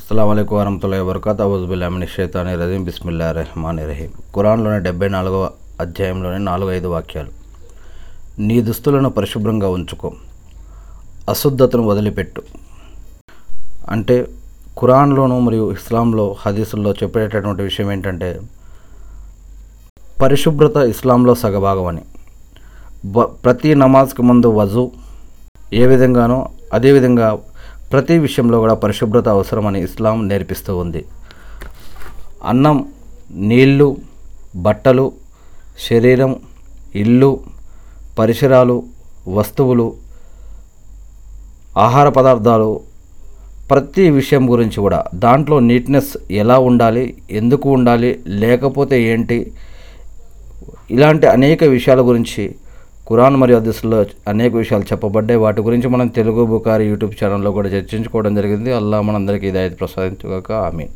అస్సలం వరహతుల్లా వరకత్ అవుజుబుల్లామిని షేతాని రజీం బిస్మిల్లా రెహమాన్ రహీం ఖురాన్లోని డెబ్బై నాలుగవ అధ్యాయంలోని నాలుగు ఐదు వాక్యాలు. నీ దుస్తులను పరిశుభ్రంగా ఉంచుకో. అశుద్ధతను వదిలిపెట్టు. అంటే ఖురాన్లోను మరియు ఇస్లాంలో హదీసుల్లో చెప్పేటటువంటి విషయం ఏంటంటే పరిశుభ్రత ఇస్లాంలో సగభాగం అని. ప్రతి నమాజ్కి ముందు వజు ఏ విధంగానో అదేవిధంగా ప్రతి విషయంలో కూడా పరిశుభ్రత అవసరమని ఇస్లాం నేర్పిస్తూ ఉంది. అన్నం నీళ్ళు బట్టలు శరీరం ఇల్లు పరిసరాలు వస్తువులు ఆహార పదార్థాలు ప్రతి విషయం గురించి కూడా. దాంట్లో నీట్నెస్ ఎలా ఉండాలి ఎందుకు ఉండాలి లేకపోతే ఏంటి ఇలాంటి అనేక విషయాల గురించి కురాన్ మరియు హదీసుల్లో అనేక విషయాలు చెప్పబడ్డాయి. వాటి గురించి మనం తెలుగు బుకారి యూట్యూబ్ ఛానల్లో కూడా చర్చించుకోవడం జరిగింది. అల్లా మనందరికీ ఇదాయత్ ప్రసాదించుగాక. ఆమె